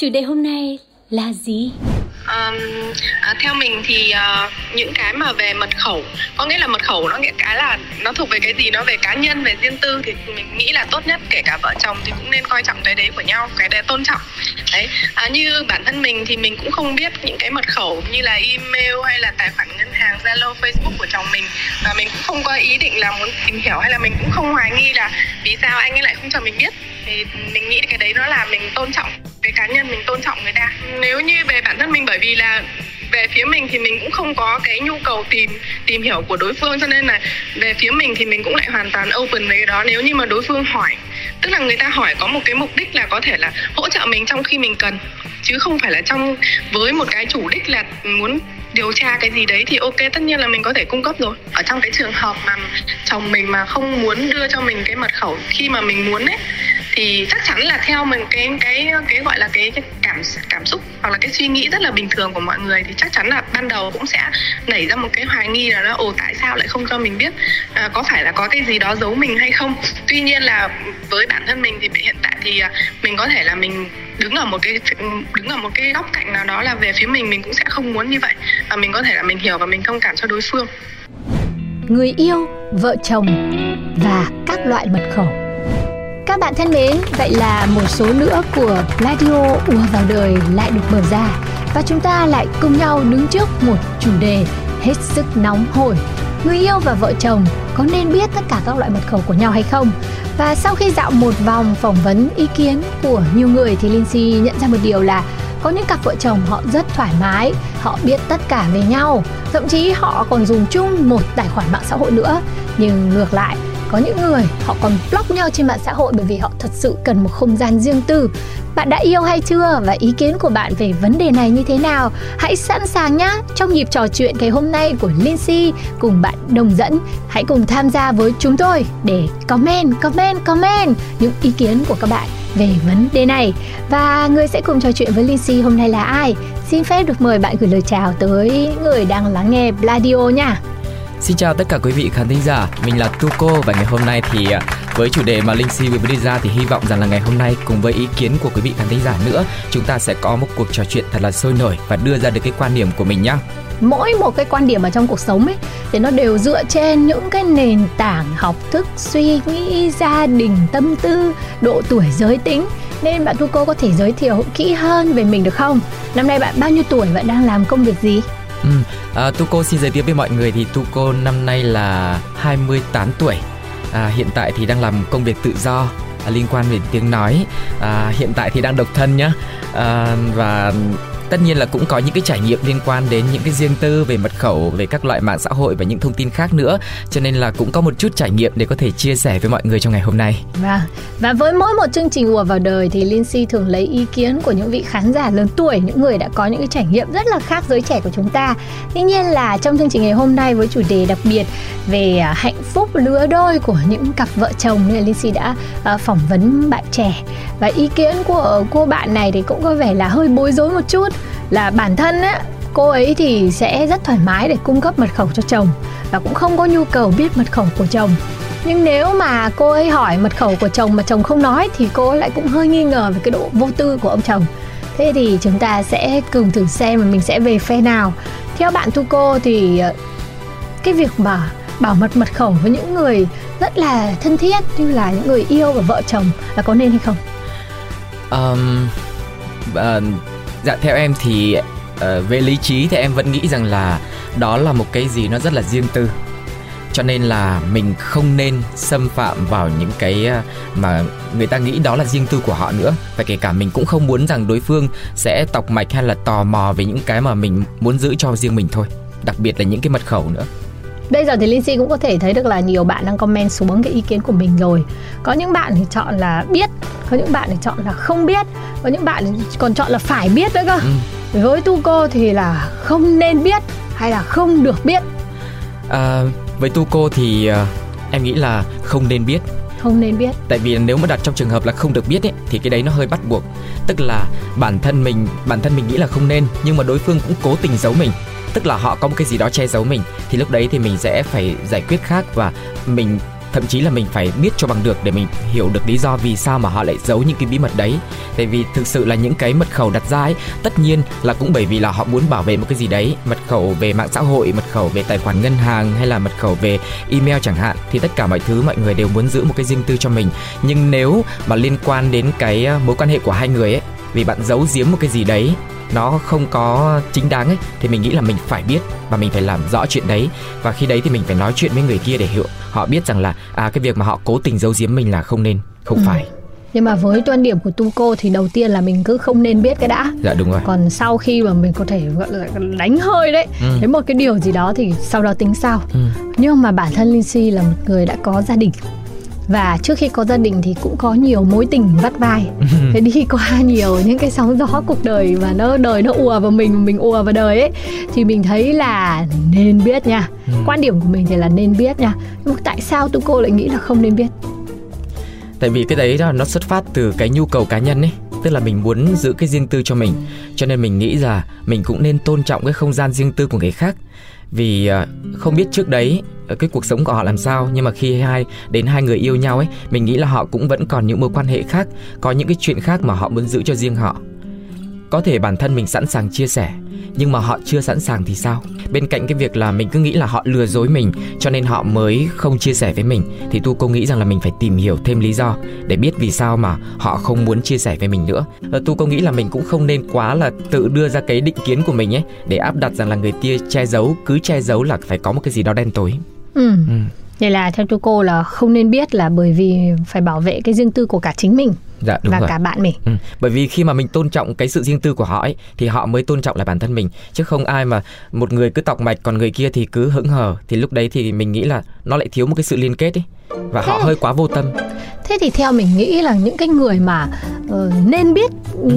chủ đề hôm nay là gì? Um, theo mình thì uh, những cái mà về mật khẩu có nghĩa là mật khẩu nó nghĩa cái là nó thuộc về cái gì nó về cá nhân về riêng tư thì mình nghĩ là tốt nhất kể cả vợ chồng thì cũng nên coi trọng cái đấy của nhau cái đấy tôn trọng. Đấy à, như bản thân mình thì mình cũng không biết những cái mật khẩu như là email hay là tài khoản ngân hàng zalo facebook của chồng mình. Và mình cũng không có ý định là muốn tìm hiểu hay là mình cũng không hoài nghi là vì sao anh ấy lại không cho mình biết. Thì mình nghĩ cái đấy nó là mình tôn trọng cái cá nhân mình tôn trọng người ta. Nếu như về bản thân mình, bởi vì là về phía mình thì mình cũng không có cái nhu cầu tìm tìm hiểu của đối phương, cho nên là về phía mình thì mình cũng lại hoàn toàn open với cái đó. Nếu như mà đối phương hỏi, tức là người ta hỏi có một cái mục đích là có thể là hỗ trợ mình trong khi mình cần, chứ không phải là trong, với một cái chủ đích là muốn điều tra cái gì đấy thì ok, tất nhiên là mình có thể cung cấp rồi. Ở trong cái trường hợp mà chồng mình mà không muốn đưa cho mình cái mật khẩu khi mà mình muốn ấy thì chắc chắn là theo mình cái cái cái gọi là cái, cái cảm cảm xúc hoặc là cái suy nghĩ rất là bình thường của mọi người thì chắc chắn là ban đầu cũng sẽ nảy ra một cái hoài nghi là nó ồ tại sao lại không cho mình biết à, có phải là có cái gì đó giấu mình hay không tuy nhiên là với bản thân mình thì hiện tại thì à, mình có thể là mình đứng ở một cái đứng ở một cái góc cạnh nào đó là về phía mình mình cũng sẽ không muốn như vậy và mình có thể là mình hiểu và mình thông cảm cho đối phương người yêu, vợ chồng và các loại mật khẩu. Các bạn thân mến, vậy là một số nữa của Radio ùa vào đời lại được mở ra và chúng ta lại cùng nhau đứng trước một chủ đề hết sức nóng hổi. Người yêu và vợ chồng có nên biết tất cả các loại mật khẩu của nhau hay không? Và sau khi dạo một vòng phỏng vấn ý kiến của nhiều người thì Lindsay nhận ra một điều là có những cặp vợ chồng họ rất thoải mái, họ biết tất cả về nhau, thậm chí họ còn dùng chung một tài khoản mạng xã hội nữa. Nhưng ngược lại, có những người họ còn block nhau trên mạng xã hội bởi vì họ thật sự cần một không gian riêng tư. Bạn đã yêu hay chưa và ý kiến của bạn về vấn đề này như thế nào? Hãy sẵn sàng nhé trong nhịp trò chuyện ngày hôm nay của Lindsay cùng bạn đồng dẫn. Hãy cùng tham gia với chúng tôi để comment, comment, comment những ý kiến của các bạn về vấn đề này. Và người sẽ cùng trò chuyện với Lindsay hôm nay là ai? Xin phép được mời bạn gửi lời chào tới người đang lắng nghe Bladio nha. Xin chào tất cả quý vị khán thính giả, mình là Tuco và ngày hôm nay thì à, với chủ đề mà Linh Si vừa đưa ra thì hy vọng rằng là ngày hôm nay cùng với ý kiến của quý vị khán thính giả nữa chúng ta sẽ có một cuộc trò chuyện thật là sôi nổi và đưa ra được cái quan điểm của mình nhá. mỗi một cái quan điểm ở trong cuộc sống ấy thì nó đều dựa trên những cái nền tảng học thức suy nghĩ gia đình tâm tư độ tuổi giới tính. Nên bạn Tuco có thể giới thiệu kỹ hơn về mình được không? Năm nay bạn bao nhiêu tuổi và đang làm công việc gì? Ừ, à, Tuco xin giới thiệu với mọi người thì Tuco năm nay là 28 tuổi. À, hiện tại thì đang làm công việc tự do à, liên quan đến tiếng nói. À, hiện tại thì đang độc thân nhá. À, và tất nhiên là cũng có những cái trải nghiệm liên quan đến những cái riêng tư về mật khẩu về các loại mạng xã hội và những thông tin khác nữa. Cho nên là cũng có một chút trải nghiệm để có thể chia sẻ với mọi người trong ngày hôm nay. Và và với mỗi một chương trình ùa vào đời thì linh si thường lấy ý kiến của những vị khán giả lớn tuổi, những người đã có những cái trải nghiệm rất là khác giới trẻ của chúng ta. Tuy nhiên là trong chương trình ngày hôm nay với chủ đề đặc biệt về à, hạnh phúc lứa đôi của những cặp vợ chồng nên là si đã à, phỏng vấn bạn trẻ. Và ý kiến của cô bạn này thì cũng có vẻ là hơi bối rối một chút là bản thân á cô ấy thì sẽ rất thoải mái để cung cấp mật khẩu cho chồng và cũng không có nhu cầu biết mật khẩu của chồng. Nhưng nếu mà cô ấy hỏi mật khẩu của chồng mà chồng không nói thì cô ấy lại cũng hơi nghi ngờ về cái độ vô tư của ông chồng. Thế thì chúng ta sẽ cùng thử xem mà mình sẽ về phe nào. Theo bạn tu cô thì ờ, cái việc mà bảo mật mật khẩu với những người rất là thân thiết như là những người yêu và vợ chồng là có nên hay không? Um, uh, dạ theo em thì uh, về lý trí thì em vẫn nghĩ rằng là đó là một cái gì nó rất là riêng tư. Cho nên là mình không nên xâm phạm vào những cái ờ, mà người ta nghĩ đó là riêng tư của họ nữa. Và kể cả mình cũng không muốn rằng đối phương sẽ tọc mạch hay là tò mò về những cái mà mình muốn giữ cho riêng mình thôi. Đặc biệt là những cái mật khẩu nữa bây giờ thì Linh Si cũng có thể thấy được là nhiều bạn đang comment xuống cái ý kiến của mình rồi. Có những bạn thì chọn là biết có những bạn thì chọn là không biết có những bạn còn chọn là phải biết nữa cơ. Ừ. với tu cô thì là không nên biết hay là không được biết? À, với tu cô thì uh, em nghĩ là không nên biết. Không nên biết. Tại vì nếu mà đặt trong trường hợp là không được biết ấy thì cái đấy nó hơi bắt buộc. Tức là bản thân mình bản thân mình nghĩ là không nên nhưng mà đối phương cũng cố tình giấu mình tức là họ có một cái gì đó che giấu mình, thì lúc đấy thì mình sẽ phải giải quyết khác và mình, thậm chí là mình phải biết cho bằng được để mình hiểu được lý do vì sao mà họ lại giấu những cái bí mật đấy. Tại vì thực sự là những cái mật khẩu đặt ra ấy, tất nhiên là cũng bởi vì là họ muốn bảo vệ một cái gì đấy, mật khẩu về mạng xã hội, mật khẩu về tài khoản ngân hàng hay là mật khẩu về email chẳng hạn, thì tất cả mọi thứ mọi người đều muốn giữ một cái riêng tư cho mình. Nhưng nếu mà liên quan đến cái ờ, mối quan hệ của hai người ấy, vì bạn giấu giếm một cái gì đấy nó không có chính đáng ấy thì mình nghĩ là mình phải biết và mình phải làm rõ chuyện đấy và khi đấy thì mình phải nói chuyện với người kia để hiểu họ biết rằng là à cái việc mà họ cố tình giấu giếm mình là không nên không ừ. phải nhưng mà với quan điểm của tu cô thì đầu tiên là mình cứ không nên biết cái đã dạ đúng rồi còn sau khi mà mình có thể gọi là đánh hơi đấy ừ. đến một cái điều gì đó thì sau đó tính sau ừ. nhưng mà bản thân linh si là một người đã có gia đình và trước khi có gia đình thì cũng có nhiều mối tình vắt vai. Thế đi qua nhiều những cái sóng gió cuộc đời và nó đời nó ùa vào mình mình ùa vào đời ấy thì mình thấy là nên biết nha. Ừ. quan điểm của mình thì là nên biết nha. Nhưng mà tại sao tụi cô lại nghĩ là không nên biết? Tại vì cái đấy đó nó xuất phát từ cái nhu cầu cá nhân ấy. Tức là mình muốn giữ cái riêng tư cho mình. Cho nên mình nghĩ là mình cũng nên tôn trọng cái không gian riêng tư của người khác vì à, không biết trước đấy à, cái cuộc sống của họ làm sao, nhưng mà khi hai, đến hai người yêu nhau ấy, mình nghĩ là họ cũng vẫn còn những mối quan hệ khác, có những cái chuyện khác mà họ muốn giữ cho riêng họ có thể bản thân mình sẵn sàng chia sẻ nhưng mà họ chưa sẵn sàng thì sao bên cạnh cái việc là mình cứ nghĩ là họ lừa dối mình cho nên họ mới không chia sẻ với mình thì tu cô nghĩ rằng là mình phải tìm hiểu thêm lý do để biết vì sao mà họ không muốn chia sẻ với mình nữa ờ, tu cô nghĩ là mình cũng không nên quá là tự đưa ra cái định kiến của mình ấy để áp đặt rằng là người kia che giấu cứ che giấu là phải có một cái gì đó đen tối ừ. ừ. Vậy là theo tu cô là không nên biết là bởi vì phải bảo vệ cái riêng tư của cả chính mình dạ, đúng và rồi. cả bạn mình. Ừ. Bởi vì khi mà mình tôn trọng cái sự riêng tư của họ ấy thì họ mới tôn trọng lại bản thân mình chứ không ai mà một người cứ tọc mạch còn người kia thì cứ hững hờ thì lúc đấy thì mình nghĩ là nó lại thiếu một cái sự liên kết ấy và họ hơi quá vô tâm. Thế thì theo mình nghĩ là những cái người mà uh, nên biết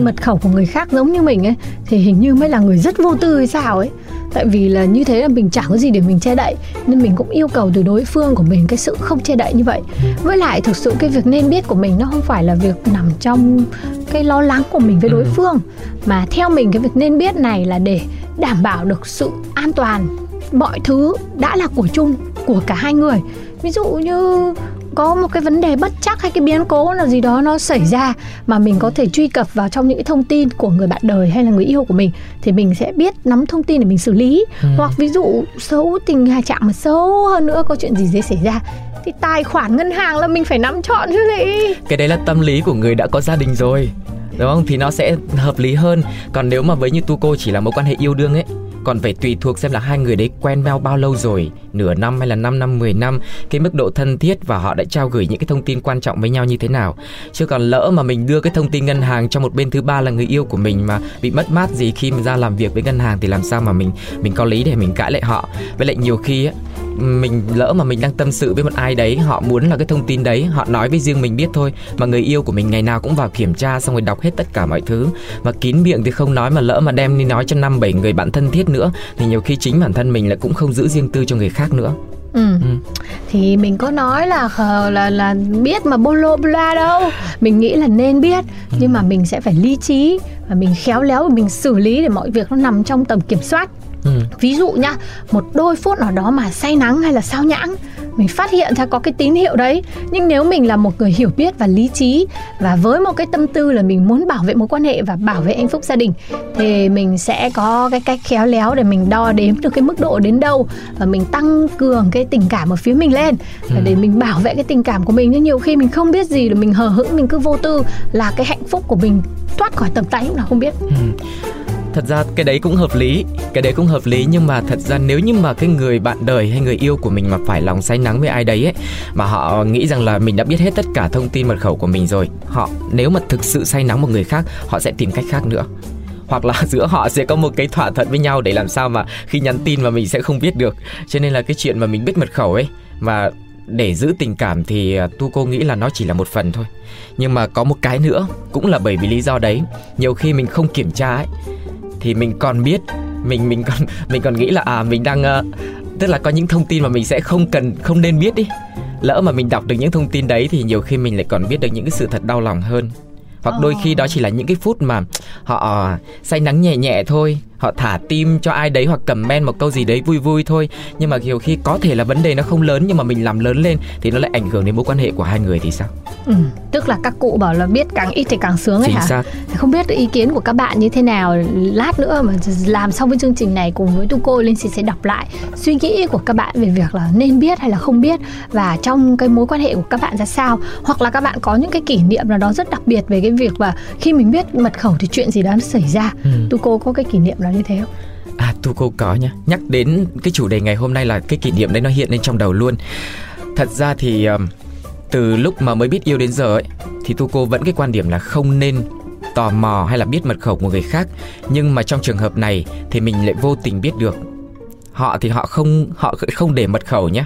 mật khẩu của người khác giống như mình ấy thì hình như mới là người rất vô tư hay sao ấy tại vì là như thế là mình chẳng có gì để mình che đậy nên mình cũng yêu cầu từ đối phương của mình cái sự không che đậy như vậy với lại thực sự cái việc nên biết của mình nó không phải là việc nằm trong cái lo lắng của mình với đối ừ. phương mà theo mình cái việc nên biết này là để đảm bảo được sự an toàn mọi thứ đã là của chung của cả hai người ví dụ như có một cái vấn đề bất chắc hay cái biến cố nào gì đó nó xảy ra mà mình có thể truy cập vào trong những cái thông tin của người bạn đời hay là người yêu của mình thì mình sẽ biết nắm thông tin để mình xử lý ừ. hoặc ví dụ xấu tình trạng mà xấu hơn nữa có chuyện gì dễ xảy ra thì tài khoản ngân hàng là mình phải nắm chọn chứ gì cái đấy là tâm lý của người đã có gia đình rồi. Đúng không? Thì nó sẽ hợp lý hơn. Còn nếu mà với như tu cô chỉ là mối quan hệ yêu đương ấy, còn phải tùy thuộc xem là hai người đấy quen nhau bao lâu rồi, nửa năm hay là 5 năm 10 năm, cái mức độ thân thiết và họ đã trao gửi những cái thông tin quan trọng với nhau như thế nào. Chứ còn lỡ mà mình đưa cái thông tin ngân hàng cho một bên thứ ba là người yêu của mình mà bị mất mát gì khi mà ra làm việc với ngân hàng thì làm sao mà mình mình có lý để mình cãi lại họ. Với lại nhiều khi á mình lỡ mà mình đang tâm sự với một ai đấy họ muốn là cái thông tin đấy họ nói với riêng mình biết thôi mà người yêu của mình ngày nào cũng vào kiểm tra xong rồi đọc hết tất cả mọi thứ mà kín miệng thì không nói mà lỡ mà đem đi nói cho năm bảy người bạn thân thiết nữa thì nhiều khi chính bản thân mình lại cũng không giữ riêng tư cho người khác nữa Ừ. ừ. thì mình có nói là là là biết mà bolo bla đâu mình nghĩ là nên biết ừ. nhưng mà mình sẽ phải lý trí và mình khéo léo và mình xử lý để mọi việc nó nằm trong tầm kiểm soát Ừ. ví dụ nhá một đôi phút nào đó mà say nắng hay là sao nhãng mình phát hiện ra có cái tín hiệu đấy nhưng nếu mình là một người hiểu biết và lý trí và với một cái tâm tư là mình muốn bảo vệ mối quan hệ và bảo vệ hạnh phúc gia đình thì mình sẽ có cái cách khéo léo để mình đo đếm được cái mức độ đến đâu và mình tăng cường cái tình cảm ở phía mình lên ừ. để mình bảo vệ cái tình cảm của mình nhưng nhiều khi mình không biết gì là mình hờ hững mình cứ vô tư là cái hạnh phúc của mình thoát khỏi tầm tay cũng là không biết ừ thật ra cái đấy cũng hợp lý, cái đấy cũng hợp lý nhưng mà thật ra nếu như mà cái người bạn đời hay người yêu của mình mà phải lòng say nắng với ai đấy ấy, mà họ nghĩ rằng là mình đã biết hết tất cả thông tin mật khẩu của mình rồi, họ nếu mà thực sự say nắng một người khác, họ sẽ tìm cách khác nữa. Hoặc là giữa họ sẽ có một cái thỏa thuận với nhau để làm sao mà khi nhắn tin mà mình sẽ không biết được. Cho nên là cái chuyện mà mình biết mật khẩu ấy, mà để giữ tình cảm thì à, tu cô nghĩ là nó chỉ là một phần thôi. Nhưng mà có một cái nữa cũng là bởi vì lý do đấy. Nhiều khi mình không kiểm tra ấy thì mình còn biết. Mình mình còn mình còn nghĩ là à mình đang uh, tức là có những thông tin mà mình sẽ không cần không nên biết đi. Lỡ mà mình đọc được những thông tin đấy thì nhiều khi mình lại còn biết được những cái sự thật đau lòng hơn. Hoặc đôi khi đó chỉ là những cái phút mà họ say nắng nhẹ nhẹ thôi họ thả tim cho ai đấy hoặc comment một câu gì đấy vui vui thôi. Nhưng mà nhiều khi có thể là vấn đề nó không lớn nhưng mà mình làm lớn lên thì nó lại ảnh hưởng đến mối quan hệ của hai người thì sao? Ừ, tức là các cụ bảo là biết càng ít thì càng sướng ấy Chính hả? xác. không biết ý kiến của các bạn như thế nào. Lát nữa mà làm xong cái chương trình này cùng với tu cô linh sẽ đọc lại suy nghĩ của các bạn về việc là nên biết hay là không biết và trong cái mối quan hệ của các bạn ra sao. Hoặc là các bạn có những cái kỷ niệm nào đó rất đặc biệt về cái việc mà khi mình biết mật khẩu thì chuyện gì đó nó xảy ra. Ừ. tu cô có cái kỷ niệm nào như thế không? À tu cô có nhá. Nhắc đến cái chủ đề ngày hôm nay là cái kỷ niệm đấy nó hiện lên trong đầu luôn. Thật ra thì um, từ lúc mà mới biết yêu đến giờ ấy Thì tu cô vẫn cái quan điểm là không nên tò mò hay là biết mật khẩu của người khác. Nhưng mà trong trường hợp này thì mình lại vô tình biết được. Họ thì họ không họ không để mật khẩu nhé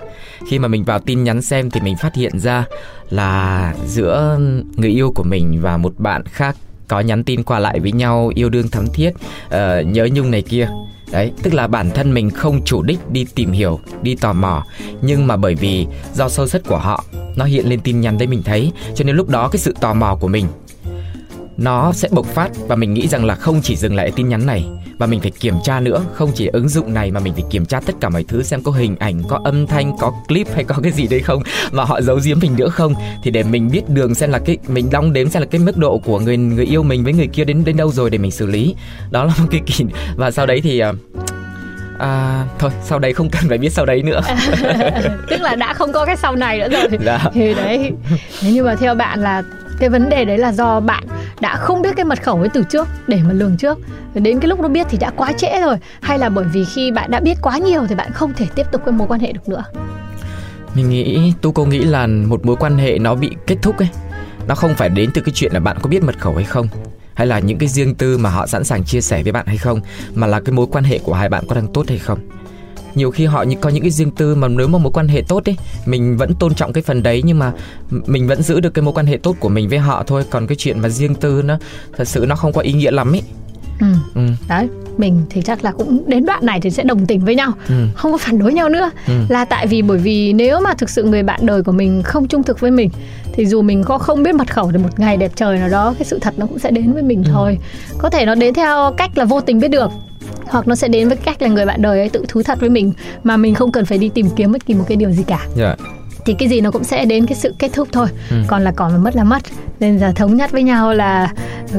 Khi mà mình vào tin nhắn xem thì mình phát hiện ra là giữa người yêu của mình và một bạn khác có nhắn tin qua lại với nhau yêu đương thắm thiết uh, nhớ nhung này kia. Đấy tức là bản thân mình không chủ đích đi tìm hiểu đi tò mò. Nhưng mà bởi vì do sâu sắc của họ nó hiện lên tin nhắn đấy mình thấy. Cho nên lúc đó cái sự tò mò của mình nó sẽ bộc phát và mình nghĩ rằng là không chỉ dừng lại tin nhắn này và mình phải kiểm tra nữa. Không chỉ ứng dụng này mà mình phải kiểm tra tất cả mọi thứ xem có hình ảnh có âm thanh có clip hay có cái gì đấy không mà họ giấu giếm mình nữa không. Thì để mình biết đường xem là cái mình đong đếm xem là cái mức độ của người người yêu mình với người kia đến đến đâu rồi để mình xử lý. Đó là một cái kỷ và sau đấy thì à, à, thôi sau đấy không cần phải biết sau đấy nữa. Tức là đã không có cái sau này nữa rồi. Dạ. thì đấy. Thế nhưng mà theo bạn là cái vấn đề đấy là do bạn đã không biết cái mật khẩu ấy từ trước, để mà lường trước. Đến cái lúc nó biết thì đã quá trễ rồi. Hay là bởi vì khi bạn đã biết quá nhiều thì bạn không thể tiếp tục cái mối quan hệ được nữa. Mình nghĩ tu cô nghĩ là một mối quan hệ nó bị kết thúc ấy, Nó không phải đến từ cái chuyện là bạn có biết mật khẩu hay không? Hay là những cái riêng tư mà họ sẵn sàng chia sẻ với bạn hay không? Mà là cái mối quan hệ của hai bạn có đang tốt hay không? Nhiều khi họ như có những cái riêng tư mà nếu mà mối quan hệ tốt ấy mình vẫn tôn trọng cái phần đấy nhưng mà mình vẫn giữ được cái mối quan hệ tốt của mình với họ thôi còn cái chuyện mà riêng tư nó thật sự nó không có ý nghĩa lắm ấy ừ. ừ. đấy mình thì chắc là cũng đến đoạn này thì sẽ đồng tình với nhau Ừ. không có phản đối nhau nữa Ừ. là tại vì bởi vì nếu mà thực sự người bạn đời của mình không trung thực với mình thì dù mình có không biết mật khẩu thì một ngày đẹp trời nào đó cái sự thật nó cũng sẽ đến với mình Ừ. thôi có thể nó đến theo cách là vô tình biết được hoặc nó sẽ đến với cách là người bạn đời ấy tự thú thật với mình, mà mình không cần phải đi tìm kiếm bất kỳ một cái điều gì cả Dạ thì cái gì nó cũng sẽ đến cái sự kết thúc thôi. Ừ. còn là còn mà mất là mất. Nên là thống nhất với nhau là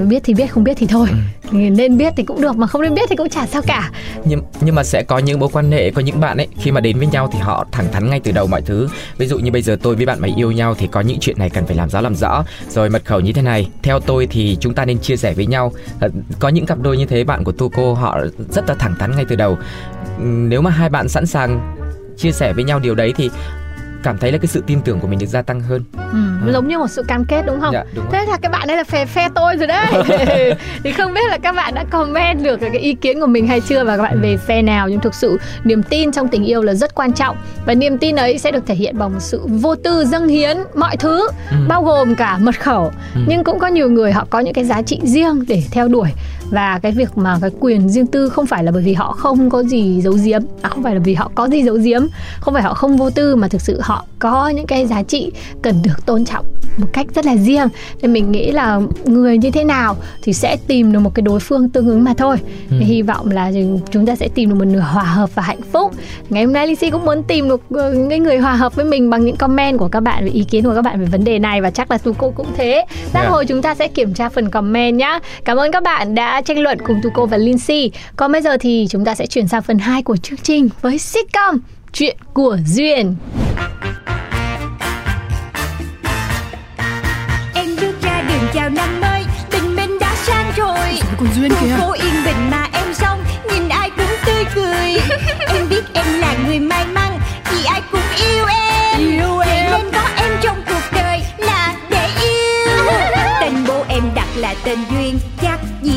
biết thì biết không biết thì thôi. Ừ. Nên biết thì cũng được mà không nên biết thì cũng chả sao cả. Nhưng nhưng mà sẽ có những mối quan hệ có những bạn ấy khi mà đến với nhau thì họ thẳng thắn ngay từ đầu mọi thứ. Ví dụ như bây giờ tôi với bạn mày yêu nhau thì có những chuyện này cần phải làm rõ làm rõ. Rồi mật khẩu như thế này theo tôi thì chúng ta nên chia sẻ với nhau. Ờ, có những cặp đôi như thế bạn của tu cô họ rất là thẳng thắn ngay từ đầu. Nếu mà hai bạn sẵn sàng chia sẻ với nhau điều đấy thì cảm thấy là cái sự tin tưởng của mình được gia tăng hơn. Ừ, giống như một sự cam kết đúng không? Dạ, đúng rồi. thế là các bạn đây là phe phe tôi rồi đấy. Thì không biết là các bạn đã comment được cái ý kiến của mình hay chưa và các bạn về phe nào. Nhưng thực sự niềm tin trong tình yêu là rất quan trọng. Và niềm tin ấy sẽ được thể hiện bằng sự vô tư dâng hiến mọi thứ Ừ. bao gồm cả mật khẩu. Ừ. nhưng cũng có nhiều người họ có những cái giá trị riêng để theo đuổi và cái việc mà cái quyền riêng tư không phải là bởi vì họ không có gì giấu giếm à, không phải là vì họ có gì giấu giếm không phải họ không vô tư mà thực sự họ có những cái giá trị cần được tôn trọng một cách rất là riêng. Nên mình nghĩ là người như thế nào thì sẽ tìm được một cái đối phương tương ứng mà thôi. Ừ. hy vọng là chúng ta sẽ tìm được một nửa hòa hợp và hạnh phúc. Ngày hôm nay Lizzy cũng muốn tìm được ờ, những cái người hòa hợp với mình bằng những comment của các bạn về ý kiến của các bạn về vấn đề này và chắc là tu cô cũng thế. Lát Yeah. hồi chúng ta sẽ kiểm tra phần comment nhá. Cảm ơn các bạn đã tranh luận cùng tu cô và Lindsay. Còn bây giờ thì chúng ta sẽ chuyển sang phần 2 của chương trình với sitcom chuyện của duyên. Em bước ra đường chào năm mới Tình mình đã sang rồi. Còn Duyên kìa? Phố yên bình mà em xong Nhìn ai cũng tươi cười. Em biết em là người may mắn Vì ai cũng yêu em. Yêu Vậy em. nên có em trong cuộc đời Là để yêu. Tên bố em đặt là tên Duyên Chắc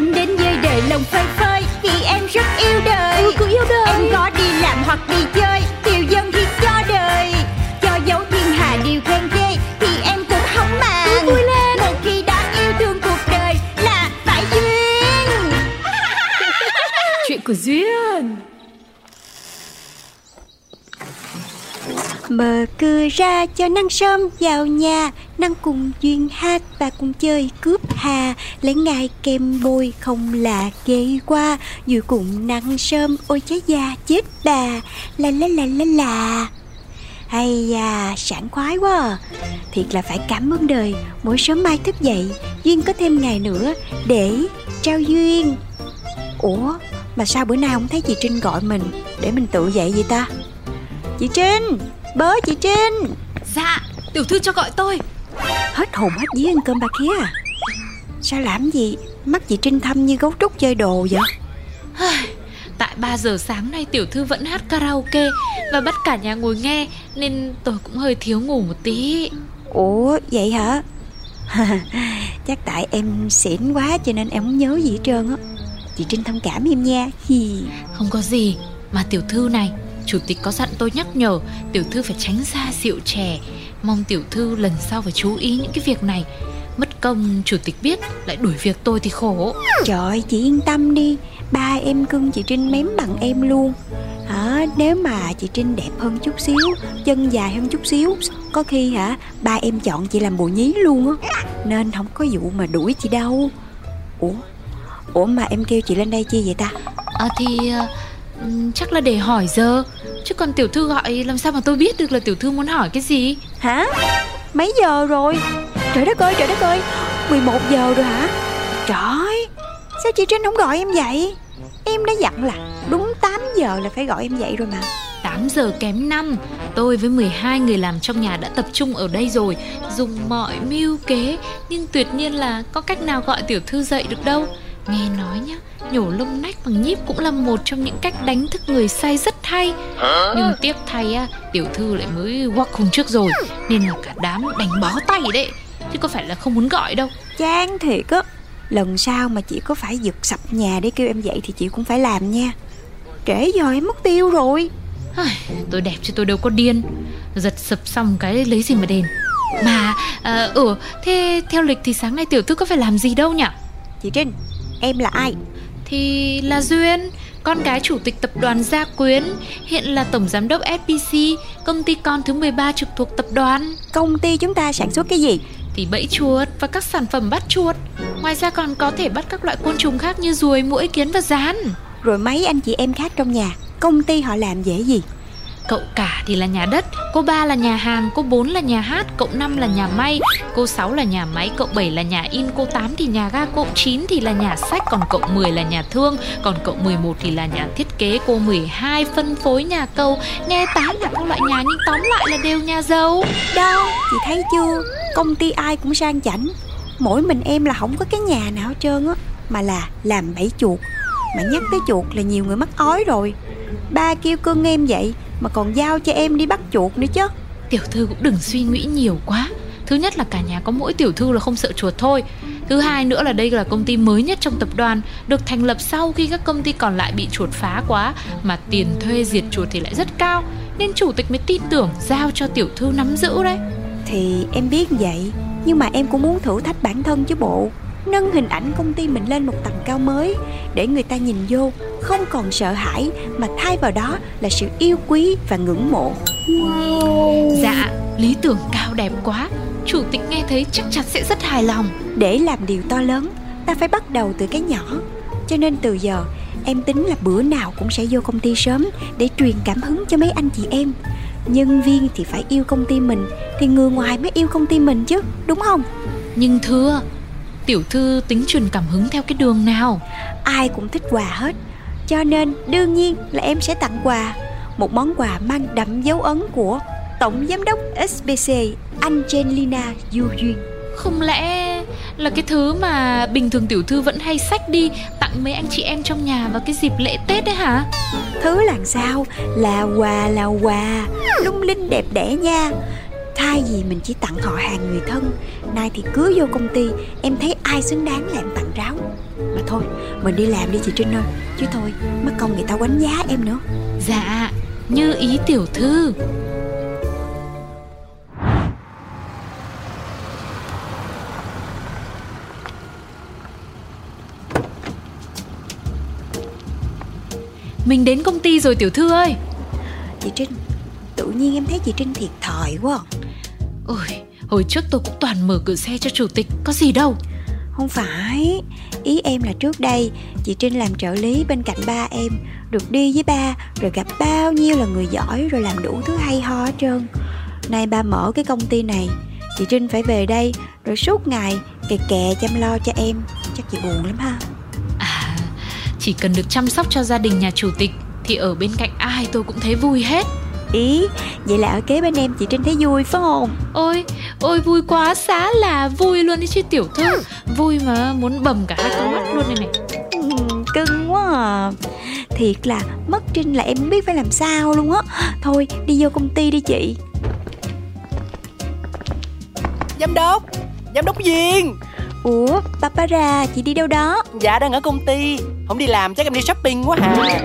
Em đến với đời lòng phơi phới. Vì em rất yêu đời. Ừ, yêu đời. Em có đi làm hoặc đi chơi Tiêu dân thì cho đời. Cho dấu thiên hà điều khen ghê Thì em cũng không màng. Cứ vui lên. Một khi đã yêu thương cuộc đời Là phải duyên. Chuyện của Duyên. Mở cửa ra cho năng sớm vào nhà Năng cùng duyên hát và cùng chơi cướp hà Lấy ngài kem bôi không là ghê qua. Dù cùng năng sơm ôi trái da chết bà. La la la la la hay da, sảng khoái quá à. Thiệt là phải cảm ơn đời Mỗi sớm mai thức dậy Duyên có thêm ngày nữa Để trao duyên. Ủa mà sao bữa nay không thấy chị Trinh gọi mình Để mình tự dậy vậy ta? Chị Trinh Bớ chị Trinh. Dạ Tiểu thư cho gọi tôi. Hết hồn hết vía ăn cơm ba khía à? Sao làm gì? Mắt chị Trinh thâm như gấu trúc chơi đồ vậy? Tại 3 giờ sáng nay tiểu thư vẫn hát karaoke Và bắt cả nhà ngồi nghe Nên tôi cũng hơi thiếu ngủ một tí. Ủa vậy hả? Chắc tại em xỉn quá cho nên em không nhớ gì hết trơn á. Chị Trinh thông cảm em nha. Không có gì Mà tiểu thư này Chủ tịch có dặn tôi nhắc nhở Tiểu thư phải tránh xa rượu chè. Mong tiểu thư lần sau phải chú ý những cái việc này. Mất công chủ tịch biết Lại đuổi việc tôi thì khổ. Trời ơi, chị yên tâm đi. Ba em cưng chị Trinh mém bằng em luôn. Hả? Nếu mà chị Trinh đẹp hơn chút xíu Chân dài hơn chút xíu Có khi hả Ba em chọn chị làm bồ nhí luôn á. Nên không có vụ mà đuổi chị đâu. Ủa? Ủa mà em kêu chị lên đây chi vậy ta? À thì ừm, chắc là để hỏi giờ Chứ còn tiểu thư gọi làm sao mà tôi biết được là tiểu thư muốn hỏi cái gì? Hả? Mấy giờ rồi? Trời đất ơi trời đất ơi. 11 giờ rồi hả? Trời Sao chị Trinh không gọi em dậy Em đã dặn là đúng 8 giờ là phải gọi em dậy rồi mà. 8 giờ kém 5 Tôi với 12 người làm trong nhà đã tập trung ở đây rồi Dùng mọi mưu kế. Nhưng tuyệt nhiên là có cách nào gọi tiểu thư dậy được đâu Nghe nói nhá Nhổ lông nách bằng nhíp cũng là một trong những cách đánh thức người say rất hay. Nhưng tiếc thay á Tiểu thư lại mới quắc hôm trước rồi Nên là cả đám đánh bó tay đấy. Chứ có phải là không muốn gọi đâu. Chán thiệt á Lần sau mà chị có phải giật sập nhà để kêu em dậy thì chị cũng phải làm nha. Trễ giờ em mất tiêu rồi. Tôi đẹp chứ tôi đâu có điên. Giật sập xong cái lấy gì mà đền. Mà, à, ừ, thế theo lịch thì sáng nay tiểu thư có phải làm gì đâu nhỉ? Chị Trinh Em là ai? Thì là Duyên Con gái chủ tịch tập đoàn Gia Quyến Hiện là tổng giám đốc FPC Công ty con thứ 13 trực thuộc tập đoàn. Công ty chúng ta sản xuất cái gì? Thì bẫy chuột và các sản phẩm bắt chuột. Ngoài ra còn có thể bắt các loại côn trùng khác như ruồi, muỗi, kiến và rán. Rồi mấy anh chị em khác trong nhà Công ty họ làm dễ gì Cậu cả thì là nhà đất, cô ba là nhà hàng, cô bốn là nhà hát, cậu năm là nhà may, cô sáu là nhà máy, cậu bảy là nhà in, cô tám thì nhà ga, cậu chín thì là nhà sách, còn cậu 10 là nhà thương, còn cậu 11 thì là nhà thiết kế, cô 12 phân phối nhà cầu. Nghe tám là các loại nhà nhưng tóm lại là đều nhà giàu. Đâu chị thấy chưa Công ty ai cũng sang chảnh Mỗi mình em là không có cái nhà nào hết trơn á Mà là làm bẫy chuột Mà nhắc tới chuột là nhiều người mắc ói rồi Ba kêu cưng em vậy mà còn giao cho em đi bắt chuột nữa chứ Tiểu thư cũng đừng suy nghĩ nhiều quá. Thứ nhất là cả nhà có mỗi tiểu thư là không sợ chuột thôi. Thứ hai nữa là đây là công ty mới nhất trong tập đoàn, được thành lập sau khi các công ty còn lại bị chuột phá quá, mà tiền thuê diệt chuột thì lại rất cao, nên chủ tịch mới tin tưởng giao cho tiểu thư nắm giữ đấy. Thì em biết vậy Nhưng mà em cũng muốn thử thách bản thân chứ bộ Nâng hình ảnh công ty mình lên một tầm cao mới Để người ta nhìn vô Không còn sợ hãi Mà thay vào đó là sự yêu quý và ngưỡng mộ Dạ, lý tưởng cao đẹp quá. Chủ tịch nghe thấy chắc chắn sẽ rất hài lòng. Để làm điều to lớn Ta phải bắt đầu từ cái nhỏ Cho nên từ giờ Em tính là bữa nào cũng sẽ vô công ty sớm Để truyền cảm hứng cho mấy anh chị em Nhân viên thì phải yêu công ty mình Thì người ngoài mới yêu công ty mình chứ Đúng không? Nhưng thưa, tiểu thư tính truyền cảm hứng theo cái đường nào? Ai cũng thích quà hết Cho nên đương nhiên là em sẽ tặng quà. Một món quà mang đậm dấu ấn của Tổng Giám đốc SBC Angelina Du Duyên. Không lẽ là cái thứ mà bình thường tiểu thư vẫn hay xách đi tặng mấy anh chị em trong nhà vào cái dịp lễ Tết đấy hả? Thứ làm sao? Là quà là quà. Lung linh đẹp đẽ nha Thay vì mình chỉ tặng họ hàng người thân Nay thì cứ vô công ty Em thấy ai xứng đáng là em tặng ráo. Mà thôi mình đi làm đi chị Trinh ơi Chứ thôi mất công người ta quánh giá em nữa. Dạ, như ý tiểu thư. Mình đến công ty rồi tiểu thư ơi. Chị Trinh Tự nhiên em thấy chị Trinh thiệt thòi quá Ôi, hồi trước tôi cũng toàn mở cửa xe cho chủ tịch Có gì đâu. Không phải Ý em là trước đây Chị Trinh làm trợ lý bên cạnh ba em Được đi với ba Rồi gặp bao nhiêu là người giỏi Rồi làm đủ thứ hay ho hết trơn. Nay ba mở cái công ty này Chị Trinh phải về đây Rồi suốt ngày kè kè chăm lo cho em Chắc chị buồn lắm ha. À, chỉ cần được chăm sóc cho gia đình nhà chủ tịch Thì ở bên cạnh ai tôi cũng thấy vui hết Ý. Vậy là ở kế bên em chị Trinh thấy vui phải không? Ôi, ôi vui quá xá là vui luôn đi chứ tiểu thư. Vui mà muốn bầm cả hai con mắt luôn này này Ừm, Cưng quá à. Thiệt là mất Trinh là em không biết phải làm sao luôn á. Thôi đi vô công ty đi chị. Giám đốc Giám đốc Duyên. Ủa Barbara chị đi đâu đó? Dạ đang ở công ty. Không đi làm chắc em đi shopping quá hả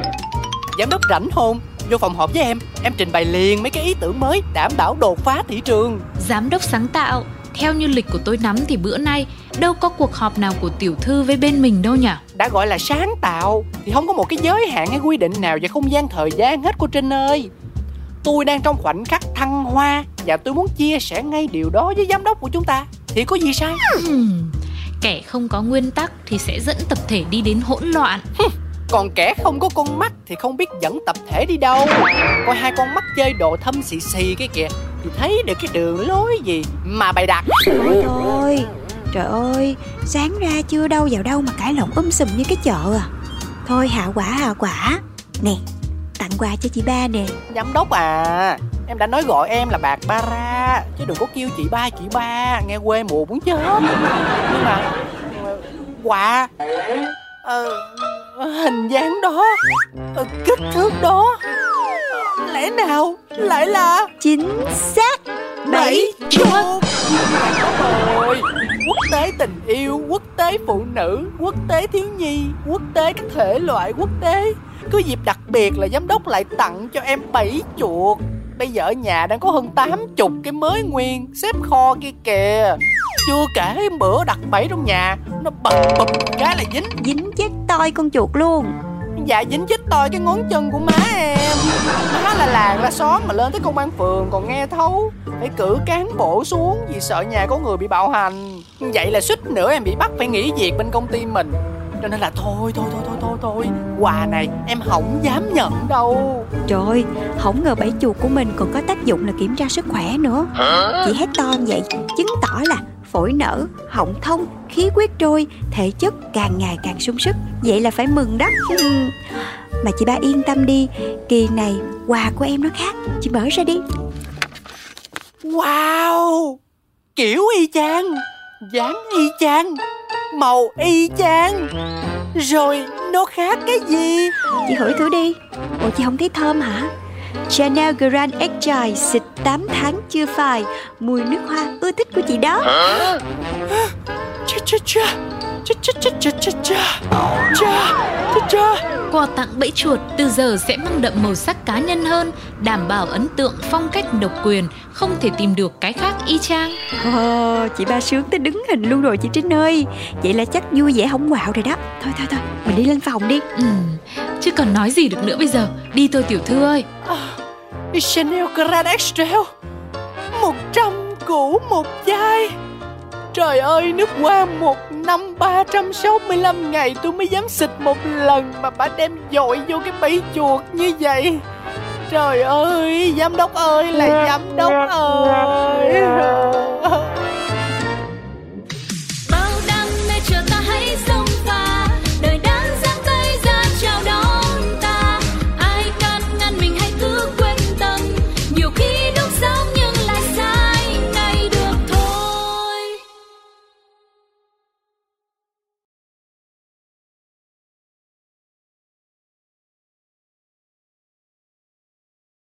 Giám đốc rảnh không Vô phòng họp với em Em trình bày liền mấy cái ý tưởng mới Đảm bảo đột phá thị trường. Giám đốc sáng tạo Theo như lịch của tôi nắm thì bữa nay Đâu có cuộc họp nào của tiểu thư với bên mình đâu nhỉ? Đã gọi là sáng tạo Thì không có một cái giới hạn hay quy định nào Về không gian thời gian hết cô Trinh ơi. Tôi đang trong khoảnh khắc thăng hoa Và tôi muốn chia sẻ ngay điều đó với giám đốc của chúng ta. Thì có gì sai Kẻ không có nguyên tắc thì sẽ dẫn tập thể đi đến hỗn loạn Còn kẻ không có con mắt thì không biết dẫn tập thể đi đâu. Coi hai con mắt chơi đồ thâm xì xì cái kìa Thì thấy được cái đường lối gì mà bày đặt. Thôi thôi Trời ơi Sáng ra chưa đâu vào đâu mà cãi lộn um sùm như cái chợ à. Thôi hạ quả hạ quả. Nè Tặng quà cho chị ba nè. Giám đốc à Em đã nói gọi em là bạc ba ra Chứ đừng có kêu chị ba chị ba Nghe quê mùa muốn chết. Nhưng mà ờ, Quà ờ, Hình dáng đó ờ, Kích thước đó Lẽ nào lại là Chính xác. Bảy chuột Ôi Quốc tế tình yêu Quốc tế phụ nữ Quốc tế thiếu nhi Quốc tế các thể loại quốc tế. Cứ dịp đặc biệt là giám đốc lại tặng cho em bảy chuột. Bây giờ ở nhà đang có hơn 80 cái mới nguyên Xếp kho kia kìa. Chưa kể bữa đặt bẫy trong nhà Nó bập bập cái là dính. Dính chết toi con chuột luôn. Dạ dính chết tôi cái ngón chân của má em. Má là làng là xóm mà lên tới công an phường còn nghe thấu. Phải cử cán bộ xuống vì sợ nhà có người bị bạo hành. Vậy là suýt nữa em bị bắt phải nghỉ việc bên công ty mình. Cho nên là thôi thôi thôi thôi thôi thôi. Quà này em không dám nhận đâu. Trời ơi Không ngờ bảy chuột của mình còn có tác dụng là kiểm tra sức khỏe nữa. Chị hét to như vậy Chứng tỏ là phổi nở, họng thông, khí huyết trôi, thể chất càng ngày càng sung sức. Vậy là phải mừng đó. Ừm. Mà chị ba yên tâm đi, kỳ này quà của em nó khác. Chị mở ra đi. Wow Kiểu y chang dáng y chang Màu y chang Rồi nó khác cái gì Chị hửi thử đi. Ủa chị không thấy thơm hả? Chanel Grand Extra xịt 8 tháng chưa phai. Mùi nước hoa ưa thích của chị đó. Cha cha cha Quà tặng bẫy chuột từ giờ sẽ mang đậm màu sắc cá nhân hơn, đảm bảo ấn tượng phong cách độc quyền, không thể tìm được cái khác y chang. Ồ, chị ba sướng tới đứng hình luôn rồi chị Trinh ơi Vậy là chắc vui vẻ không quạo rồi đó Thôi thôi thôi, mình đi lên phòng đi Ừ, chứ còn nói gì được nữa bây giờ. Đi thôi tiểu thư ơi. Chanel Grand Extra Một trăm củ một chai Trời ơi, nước qua một năm 365 ngày tôi mới dám xịt một lần Mà bà đem dội vô cái bẫy chuột như vậy. Trời ơi, giám đốc ơi, là giám đốc ơi. Dạ, dạ.